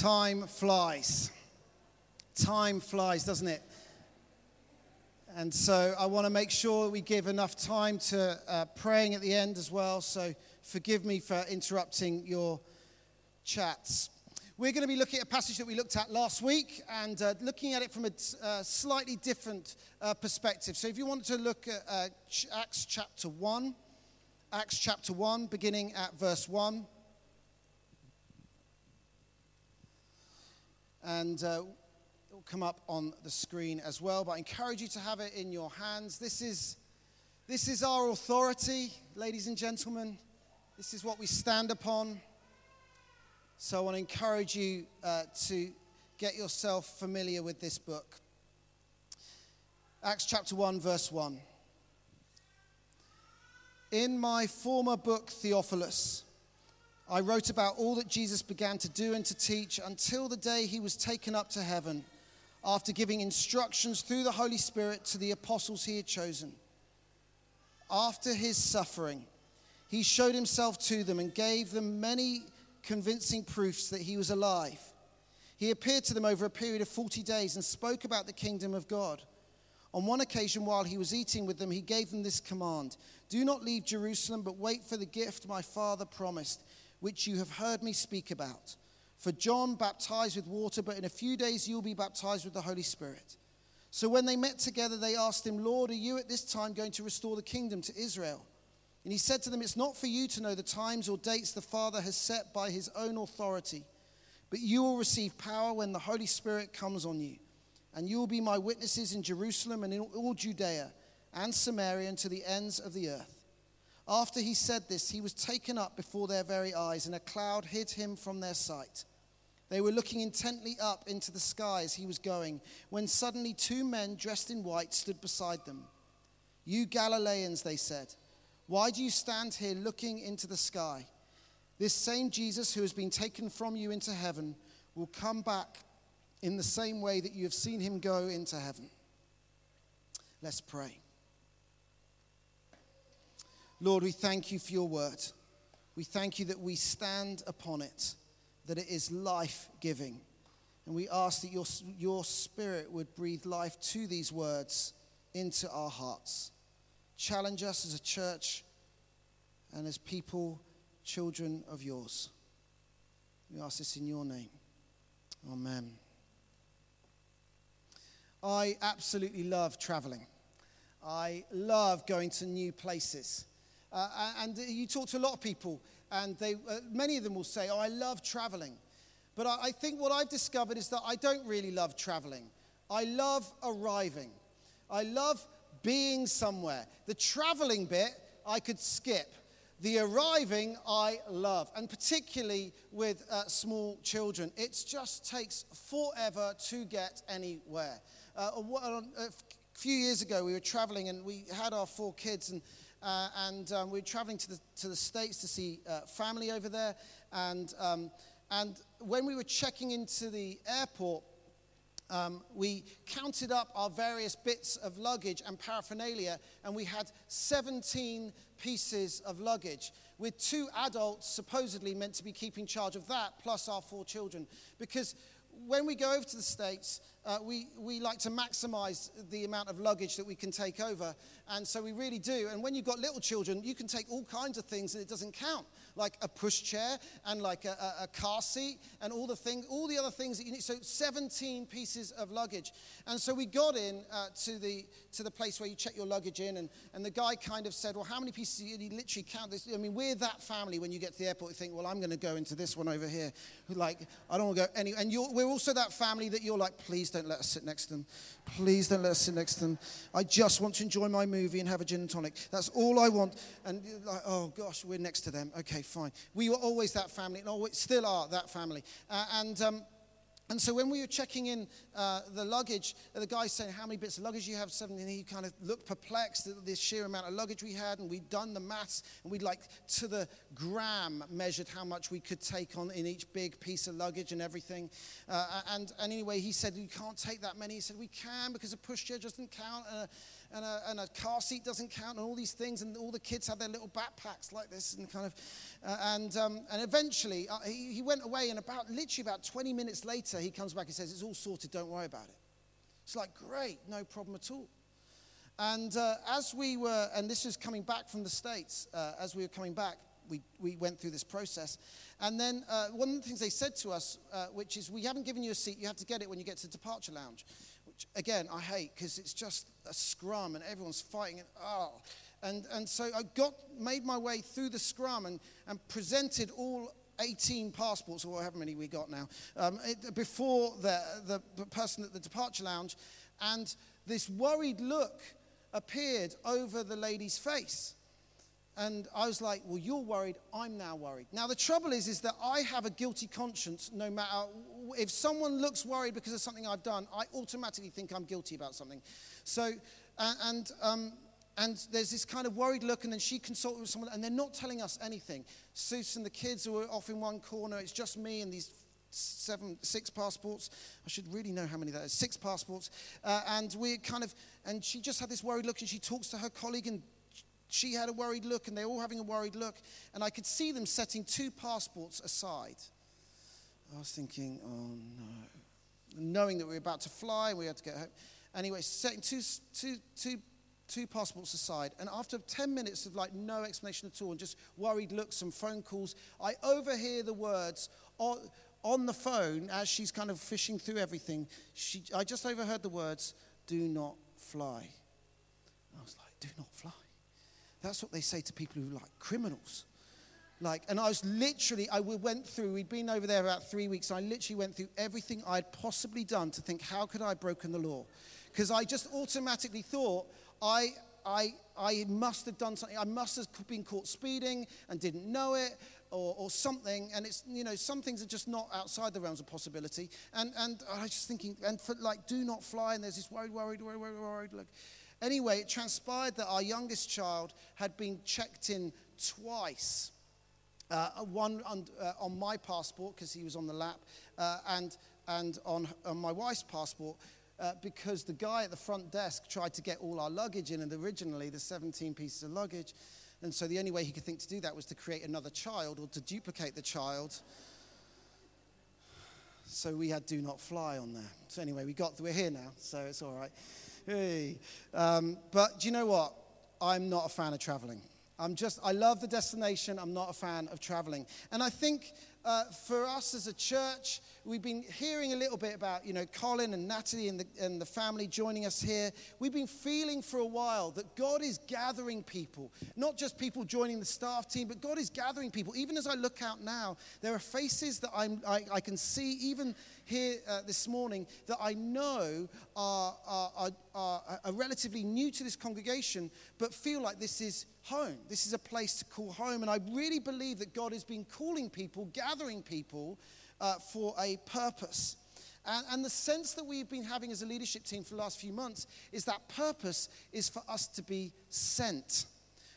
Time flies. Time flies, doesn't it? And so I want to make sure we give enough time to uh, praying at the end as well. So forgive me for interrupting your chats. We're going to be looking at a passage that we looked at last week and uh, looking at it from a uh, slightly different uh, perspective. So if you want to look at uh, Acts chapter 1, Acts chapter 1, beginning at verse 1. And uh, it will come up on the screen as well. But I encourage you to have it in your hands. This is, this is our authority, ladies and gentlemen. This is what we stand upon. So I want to encourage you uh, to get yourself familiar with this book. Acts chapter 1, verse 1. In my former book, Theophilus, I wrote about all that Jesus began to do and to teach until the day he was taken up to heaven after giving instructions through the Holy Spirit to the apostles he had chosen. After his suffering, he showed himself to them and gave them many convincing proofs that he was alive. He appeared to them over a period of 40 days and spoke about the kingdom of God. On one occasion, while he was eating with them, he gave them this command Do not leave Jerusalem, but wait for the gift my father promised which you have heard me speak about. For John baptized with water, but in a few days you'll be baptized with the Holy Spirit. So when they met together, they asked him, Lord, are you at this time going to restore the kingdom to Israel? And he said to them, It's not for you to know the times or dates the Father has set by his own authority, but you will receive power when the Holy Spirit comes on you. And you will be my witnesses in Jerusalem and in all Judea and Samaria and to the ends of the earth. After he said this, he was taken up before their very eyes, and a cloud hid him from their sight. They were looking intently up into the sky as he was going, when suddenly two men dressed in white stood beside them. You Galileans, they said, why do you stand here looking into the sky? This same Jesus who has been taken from you into heaven will come back in the same way that you have seen him go into heaven. Let's pray. Lord, we thank you for your word. We thank you that we stand upon it, that it is life giving. And we ask that your, your spirit would breathe life to these words into our hearts. Challenge us as a church and as people, children of yours. We ask this in your name. Amen. I absolutely love traveling. I love going to new places. Uh, and you talk to a lot of people, and they, uh, many of them will say, Oh, I love traveling. But I, I think what I've discovered is that I don't really love traveling. I love arriving. I love being somewhere. The traveling bit, I could skip. The arriving, I love. And particularly with uh, small children, it just takes forever to get anywhere. Uh, a few years ago, we were traveling and we had our four kids, and uh, and um, we were traveling to the, to the States to see uh, family over there. And, um, and when we were checking into the airport, um, we counted up our various bits of luggage and paraphernalia, and we had 17 pieces of luggage, with two adults supposedly meant to be keeping charge of that, plus our four children. Because when we go over to the States, uh, we, we like to maximize the amount of luggage that we can take over. And so we really do. And when you've got little children, you can take all kinds of things and it doesn't count, like a pushchair and like a, a, a car seat and all the things, all the other things that you need. So 17 pieces of luggage. And so we got in uh, to, the, to the place where you check your luggage in. And, and the guy kind of said, Well, how many pieces? And he literally count this. I mean, we're that family when you get to the airport, you think, Well, I'm going to go into this one over here. Like, I don't want to go any. And we're also that family that you're like, Please don't let us sit next to them. Please don't let us sit next to them. I just want to enjoy my movie and have a gin and tonic. That's all I want. And like, oh gosh, we're next to them. Okay, fine. We were always that family, and always still are that family. Uh, and um, and so when we were checking in uh, the luggage, the guy saying, How many bits of luggage you have? Seven. And he kind of looked perplexed at the sheer amount of luggage we had. And we'd done the maths and we'd like to the gram measured how much we could take on in each big piece of luggage and everything. Uh, and, and anyway, he said, You can't take that many. He said, We can because a pushchair doesn't count. Uh, and a, and a car seat doesn't count, and all these things. And all the kids had their little backpacks like this, and kind of, uh, and, um, and eventually uh, he, he went away, and about literally about 20 minutes later, he comes back and says, It's all sorted, don't worry about it. It's like, Great, no problem at all. And uh, as we were, and this was coming back from the States, uh, as we were coming back, we, we went through this process. And then uh, one of the things they said to us, uh, which is, we haven't given you a seat, you have to get it when you get to the departure lounge. Which, again, I hate because it's just a scrum and everyone's fighting. And, oh. and, and so I got, made my way through the scrum and, and presented all 18 passports, or however many we got now, um, it, before the, the, the person at the departure lounge. And this worried look appeared over the lady's face. And I was like, well, you're worried, I'm now worried. Now, the trouble is, is that I have a guilty conscience no matter, if someone looks worried because of something I've done, I automatically think I'm guilty about something. So, and, um, and there's this kind of worried look, and then she consulted with someone, and they're not telling us anything. Seuss and the kids are off in one corner, it's just me and these seven, six passports. I should really know how many that is. Six passports. Uh, and we kind of, and she just had this worried look, and she talks to her colleague, and she had a worried look, and they're all having a worried look. And I could see them setting two passports aside. I was thinking, oh no. Knowing that we were about to fly, we had to get home. Anyway, setting two, two, two, two passports aside. And after 10 minutes of like no explanation at all and just worried looks and phone calls, I overhear the words, on the phone as she's kind of fishing through everything, she, I just overheard the words, do not fly. I was like, do not fly. That's what they say to people who like criminals. Like, and I was literally, I went through, we'd been over there about three weeks, I literally went through everything I'd possibly done to think, how could I have broken the law? Because I just automatically thought, I, I, I must have done something. I must have been caught speeding and didn't know it or, or something. And it's, you know, some things are just not outside the realms of possibility. And, and I was just thinking, and for like, do not fly. And there's this worried, worried, worried, worried, worried. Like, anyway, it transpired that our youngest child had been checked in twice. Uh, one on, uh, on my passport because he was on the lap, uh, and, and on, on my wife's passport uh, because the guy at the front desk tried to get all our luggage in, and originally the 17 pieces of luggage. And so the only way he could think to do that was to create another child or to duplicate the child. So we had do not fly on there. So anyway, we got, we're here now, so it's all right. Hey. Um, but do you know what? I'm not a fan of traveling. I'm just, I love the destination. I'm not a fan of traveling. And I think uh, for us as a church, we've been hearing a little bit about, you know, Colin and Natalie and the, and the family joining us here. We've been feeling for a while that God is gathering people, not just people joining the staff team, but God is gathering people. Even as I look out now, there are faces that I'm, I, I can see, even here uh, this morning, that I know are, are, are, are, are relatively new to this congregation, but feel like this is home. This is a place to call home. And I really believe that God has been calling people, gathering people uh, for a purpose. And, and, the sense that we've been having as a leadership team for the last few months is that purpose is for us to be sent.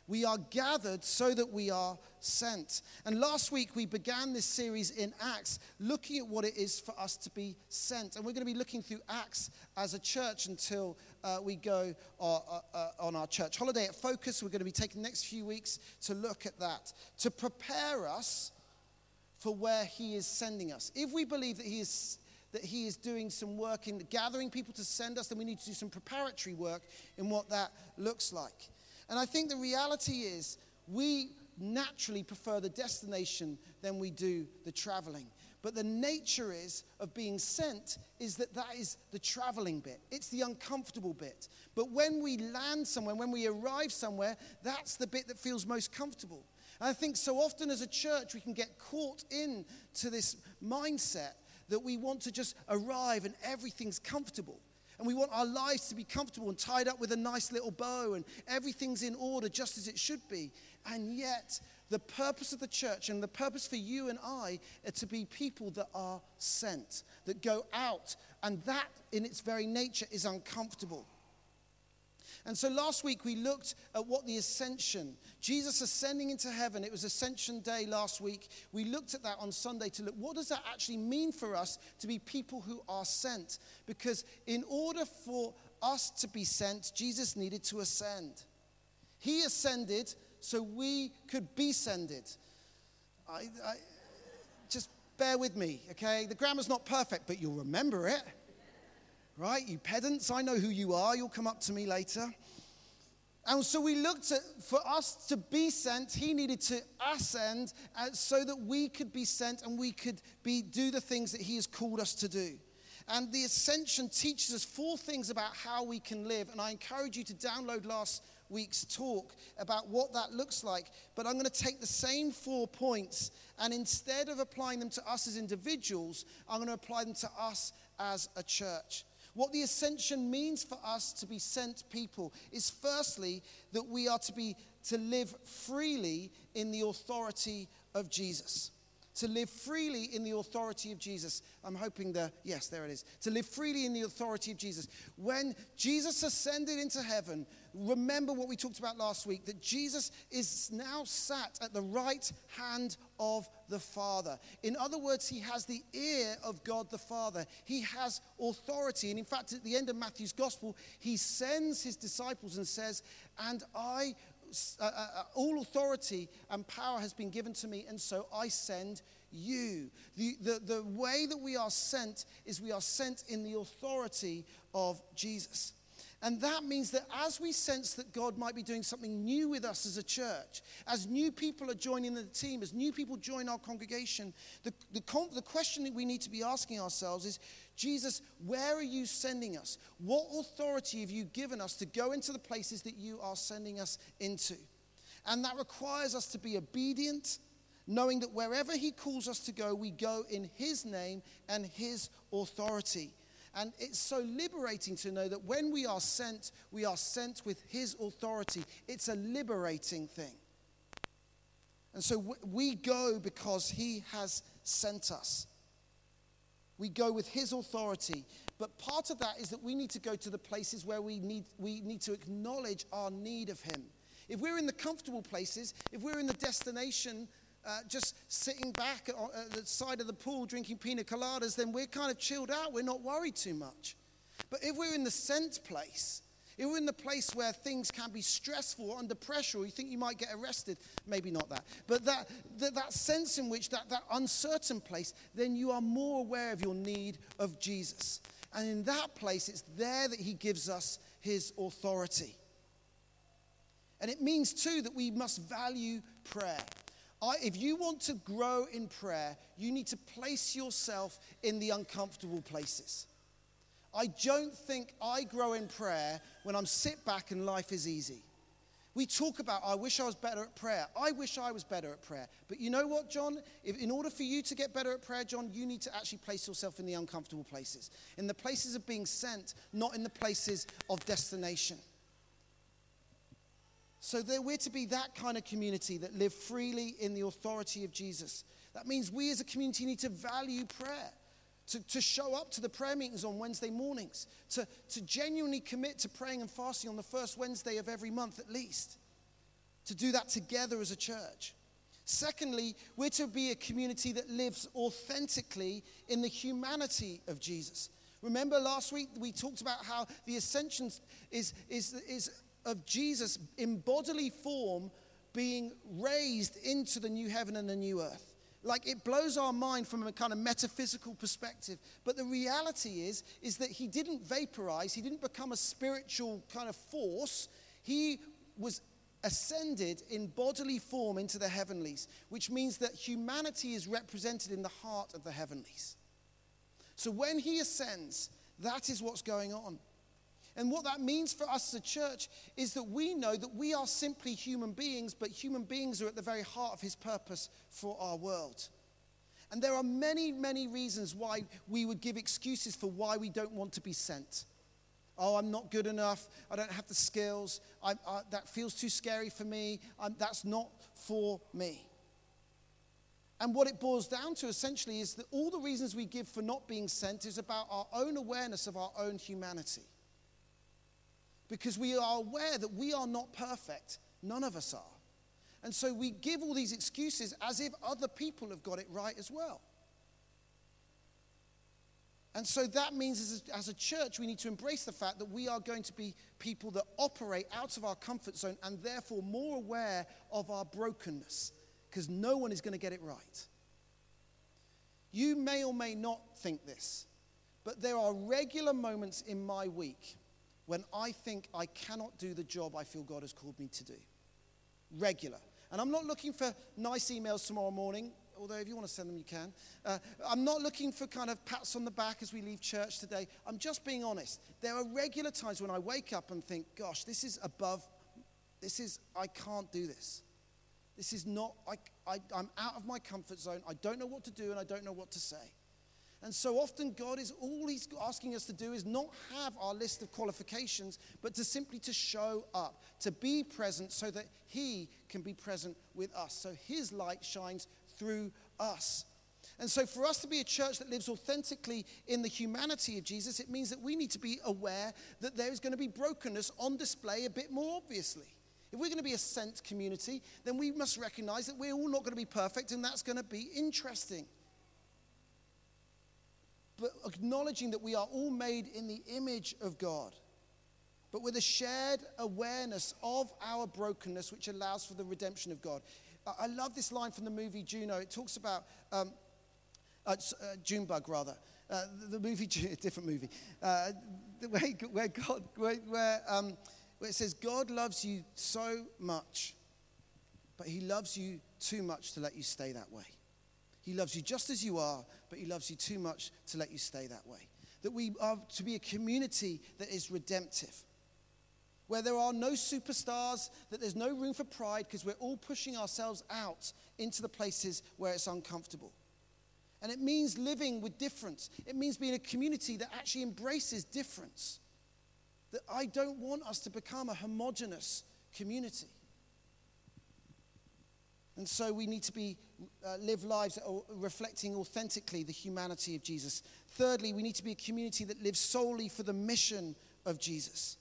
We are gathered so that we are sent. And last week we began this series in Acts, looking at what it is for us to be sent. And we're going to be looking through Acts as a church until uh, we go uh, uh, on our church holiday at Focus. We're going to be taking the next few weeks to look at that, to prepare us for where He is sending us. If we believe that He is that he is doing some work in gathering people to send us, then we need to do some preparatory work in what that looks like. And I think the reality is we naturally prefer the destination than we do the traveling. But the nature is of being sent is that that is the traveling bit. It's the uncomfortable bit. But when we land somewhere, when we arrive somewhere, that's the bit that feels most comfortable. And I think so often as a church we can get caught in to this mindset that we want to just arrive and everything's comfortable. And we want our lives to be comfortable and tied up with a nice little bow and everything's in order just as it should be. And yet, the purpose of the church and the purpose for you and I are to be people that are sent, that go out. And that, in its very nature, is uncomfortable. And so last week we looked at what the ascension, Jesus ascending into heaven, it was Ascension Day last week. We looked at that on Sunday to look what does that actually mean for us to be people who are sent? Because in order for us to be sent, Jesus needed to ascend. He ascended so we could be sended. I, I, just bear with me, okay? The grammar's not perfect, but you'll remember it. Right? You pedants, I know who you are. You'll come up to me later. And so we looked at, for us to be sent, he needed to ascend uh, so that we could be sent and we could be, do the things that he has called us to do. And the ascension teaches us four things about how we can live. And I encourage you to download last week's talk about what that looks like. But I'm going to take the same four points and instead of applying them to us as individuals, I'm going to apply them to us as a church. What the ascension means for us to be sent people is firstly that we are to be to live freely in the authority of Jesus. To live freely in the authority of Jesus. I'm hoping the, yes, there it is. To live freely in the authority of Jesus. When Jesus ascended into heaven, remember what we talked about last week that Jesus is now sat at the right hand of the Father. In other words, he has the ear of God the Father. He has authority. And in fact, at the end of Matthew's gospel, he sends his disciples and says, And I, uh, uh, uh all authority and power has been given to me, and so I send you. The, the, the way that we are sent is we are sent in the authority of Jesus. And that means that as we sense that God might be doing something new with us as a church, as new people are joining the team, as new people join our congregation, the, the, the question that we need to be asking ourselves is Jesus, where are you sending us? What authority have you given us to go into the places that you are sending us into? And that requires us to be obedient, knowing that wherever He calls us to go, we go in His name and His authority. And it's so liberating to know that when we are sent, we are sent with His authority. It's a liberating thing. And so we go because He has sent us. We go with His authority. But part of that is that we need to go to the places where we need, we need to acknowledge our need of Him. If we're in the comfortable places, if we're in the destination uh, just sitting back at the side of the pool drinking pina coladas, then we're kind of chilled out. We're not worried too much. But if we're in the sent place, if we're in the place where things can be stressful, under pressure, or you think you might get arrested, maybe not that, but that, that, that sense in which that, that uncertain place, then you are more aware of your need of Jesus. And in that place, it's there that he gives us his authority. And it means, too, that we must value prayer. I, if you want to grow in prayer, you need to place yourself in the uncomfortable places. I don't think I grow in prayer when I'm sit back and life is easy. We talk about, I wish I was better at prayer. I wish I was better at prayer. But you know what, John? If, in order for you to get better at prayer, John, you need to actually place yourself in the uncomfortable places, in the places of being sent, not in the places of destination. So we're to be that kind of community that live freely in the authority of Jesus. That means we as a community need to value prayer, to, to show up to the prayer meetings on Wednesday mornings, to, to genuinely commit to praying and fasting on the first Wednesday of every month at least, to do that together as a church. Secondly, we're to be a community that lives authentically in the humanity of Jesus. Remember last week we talked about how the ascension is, is, is of Jesus in bodily form being raised into the new heaven and the new earth. Like it blows our mind from a kind of metaphysical perspective. But the reality is, is that he didn't vaporize, he didn't become a spiritual kind of force. He was ascended in bodily form into the heavenlies, which means that humanity is represented in the heart of the heavenlies. So when he ascends, that is what's going on. And what that means for us as a church is that we know that we are simply human beings, but human beings are at the very heart of his purpose for our world. And there are many, many reasons why we would give excuses for why we don't want to be sent. Oh, I'm not good enough. I don't have the skills. I, that feels too scary for me. That's not for me. And what it boils down to essentially is that all the reasons we give for not being sent is about our own awareness of our own humanity because we are aware that we are not perfect. None of us are. And so we give all these excuses as if other people have got it right as well. And so that means as a, as a, church, we need to embrace the fact that we are going to be people that operate out of our comfort zone and therefore more aware of our brokenness because no one is going to get it right. You may or may not think this, but there are regular moments in my week when I think I cannot do the job I feel God has called me to do. Regular. And I'm not looking for nice emails tomorrow morning although if you want to send them, you can. Uh, I'm not looking for kind of pats on the back as we leave church today. I'm just being honest. There are regular times when I wake up and think, gosh, this is above, this is, I can't do this. This is not, I, I, I'm out of my comfort zone. I don't know what to do and I don't know what to say. And so often God is all he's asking us to do is not have our list of qualifications, but to simply to show up, to be present so that he can be present with us. So his light shines through us. And so, for us to be a church that lives authentically in the humanity of Jesus, it means that we need to be aware that there is going to be brokenness on display a bit more obviously. If we're going to be a sent community, then we must recognize that we're all not going to be perfect, and that's going to be interesting. But acknowledging that we are all made in the image of God, but with a shared awareness of our brokenness, which allows for the redemption of God. I love this line from the movie Juno. It talks about um, uh, uh, Junebug, rather. Uh, the, movie, different movie, uh, where, where God, where, where, um, where it says, God loves you so much, but he loves you too much to let you stay that way. He loves you just as you are, but he loves you too much to let you stay that way. That we are to be a community that is redemptive where there are no superstars, that there's no room for pride because we're all pushing ourselves out into the places where it's uncomfortable. And it means living with difference. It means being a community that actually embraces difference. That I don't want us to become a homogenous community. And so we need to be, uh, live lives that are reflecting authentically the humanity of Jesus. Thirdly, we need to be a community that lives solely for the mission of Jesus.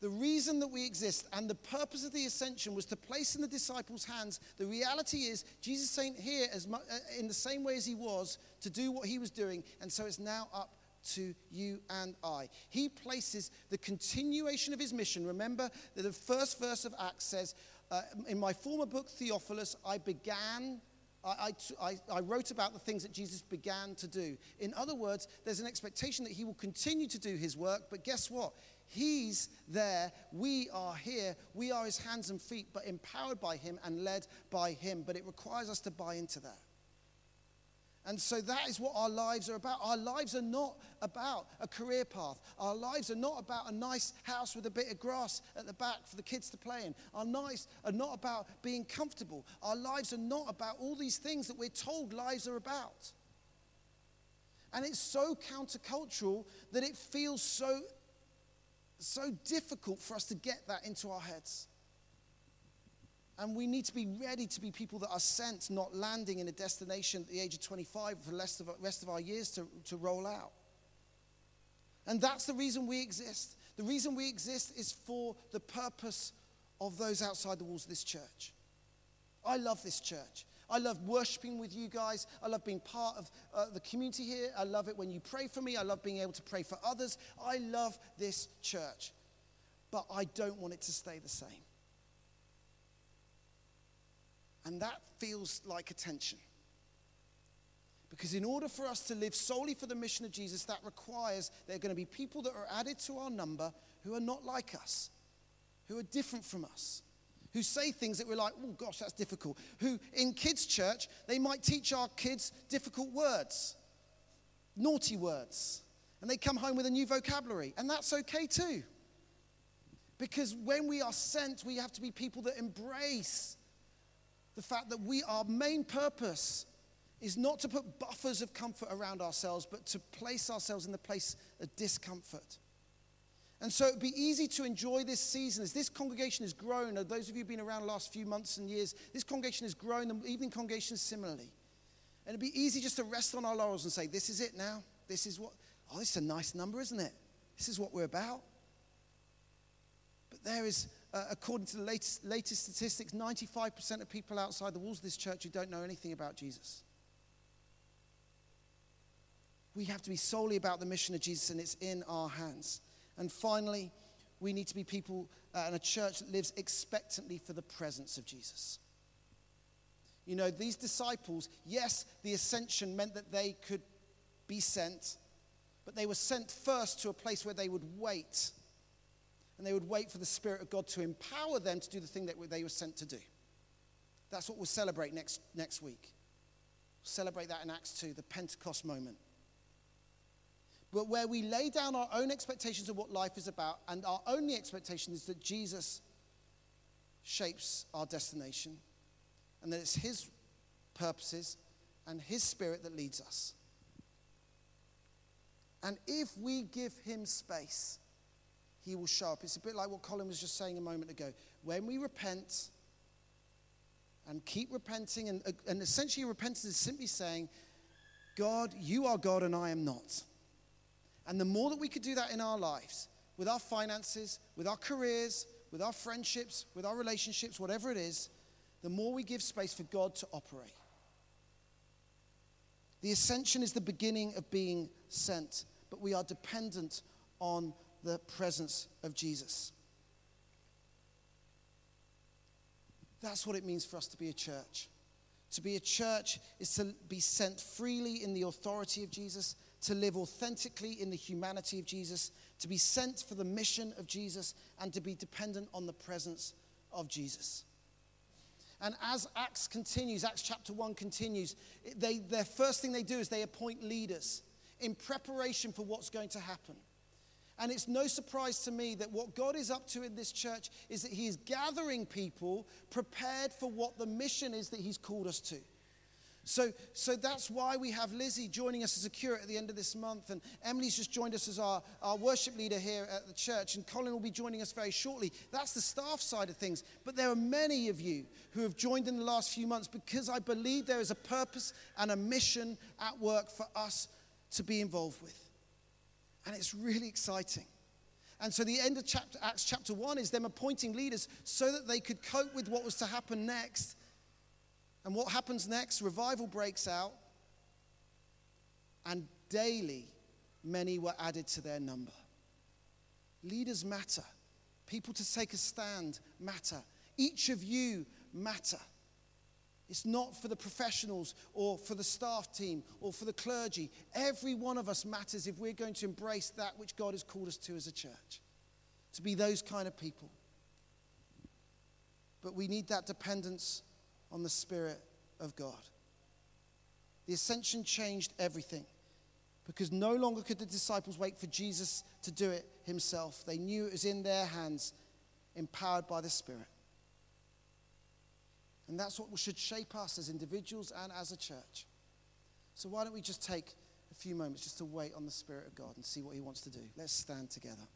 The reason that we exist and the purpose of the ascension was to place in the disciples' hands the reality is Jesus saying here as much, uh, in the same way as he was to do what he was doing, and so it's now up to you and I. He places the continuation of his mission. Remember that the first verse of Acts says, uh, In my former book, Theophilus, I began I, I, I, wrote about the things that Jesus began to do. In other words, there's an expectation that he will continue to do his work, but guess what? He's there. We are here. We are his hands and feet, but empowered by him and led by him. But it requires us to buy into that. And so that is what our lives are about. Our lives are not about a career path. Our lives are not about a nice house with a bit of grass at the back for the kids to play in. Our lives are not about being comfortable. Our lives are not about all these things that we're told lives are about. And it's so countercultural that it feels so so difficult for us to get that into our heads. And we need to be ready to be people that are sent, not landing in a destination at the age of 25 for the rest of, our years to, to roll out. And that's the reason we exist. The reason we exist is for the purpose of those outside the walls of this church. I love this church. I love worshiping with you guys. I love being part of uh, the community here. I love it when you pray for me. I love being able to pray for others. I love this church. But I don't want it to stay the same. And that feels like a tension. Because in order for us to live solely for the mission of Jesus, that requires there are going to be people that are added to our number who are not like us, who are different from us who say things that we're like, oh gosh, that's difficult. Who in kids' church, they might teach our kids difficult words, naughty words, and they come home with a new vocabulary, and that's okay too. Because when we are sent, we have to be people that embrace the fact that we, our main purpose is not to put buffers of comfort around ourselves, but to place ourselves in the place of discomfort. And so it'd be easy to enjoy this season as this congregation has grown. Uh, those of you who've been around the last few months and years, this congregation has grown, the evening congregation similarly. And it'd be easy just to rest on our laurels and say, This is it now. This is what, oh, this is a nice number, isn't it? This is what we're about. But there is, uh, according to the latest, latest statistics, 95% of people outside the walls of this church who don't know anything about Jesus. We have to be solely about the mission of Jesus, and it's in our hands. And finally, we need to be people uh, and a church that lives expectantly for the presence of Jesus. You know, these disciples, yes, the ascension meant that they could be sent, but they were sent first to a place where they would wait. And they would wait for the Spirit of God to empower them to do the thing that they were sent to do. That's what we'll celebrate next, next week. celebrate that in Acts 2, the Pentecost moment. But where we lay down our own expectations of what life is about, and our only expectation is that Jesus shapes our destination, and that it's His purposes and His Spirit that leads us. And if we give Him space, He will show up. It's a bit like what Colin was just saying a moment ago. When we repent and keep repenting, and, and essentially repentance is simply saying, God, you are God and I am not. And the more that we could do that in our lives, with our finances, with our careers, with our friendships, with our relationships, whatever it is, the more we give space for God to operate. The ascension is the beginning of being sent but we are dependent on the presence of Jesus. That's what it means for us to be a church. To be a church is to be sent freely in the authority of Jesus, to live authentically in the humanity of Jesus, to be sent for the mission of Jesus, and to be dependent on the presence of Jesus. And as Acts continues, Acts chapter 1 continues, they, their first thing they do is they appoint leaders in preparation for what's going to happen. And it's no surprise to me that what God is up to in this church is that He is gathering people prepared for what the mission is that He's called us to. So, so that's why we have Lizzie joining us as a curate at the end of this month. And Emily's just joined us as our, our worship leader here at the church. And Colin will be joining us very shortly. That's the staff side of things. But there are many of you who have joined in the last few months because I believe there is a purpose and a mission at work for us to be involved with. And it's really exciting. And so the end of chapter, Acts chapter 1 is them appointing leaders so that they could cope with what was to happen next. And what happens next? Revival breaks out, and daily many were added to their number. Leaders matter. People to take a stand matter. Each of you matter. It's not for the professionals or for the staff team or for the clergy. Every one of us matters if we're going to embrace that which God has called us to as a church, to be those kind of people. But we need that dependence on the Spirit of God. The ascension changed everything because no longer could the disciples wait for Jesus to do it himself. They knew it was in their hands, empowered by the Spirit. And that's what should shape us as individuals and as a church. So, why don't we just take a few moments just to wait on the Spirit of God and see what He wants to do? Let's stand together.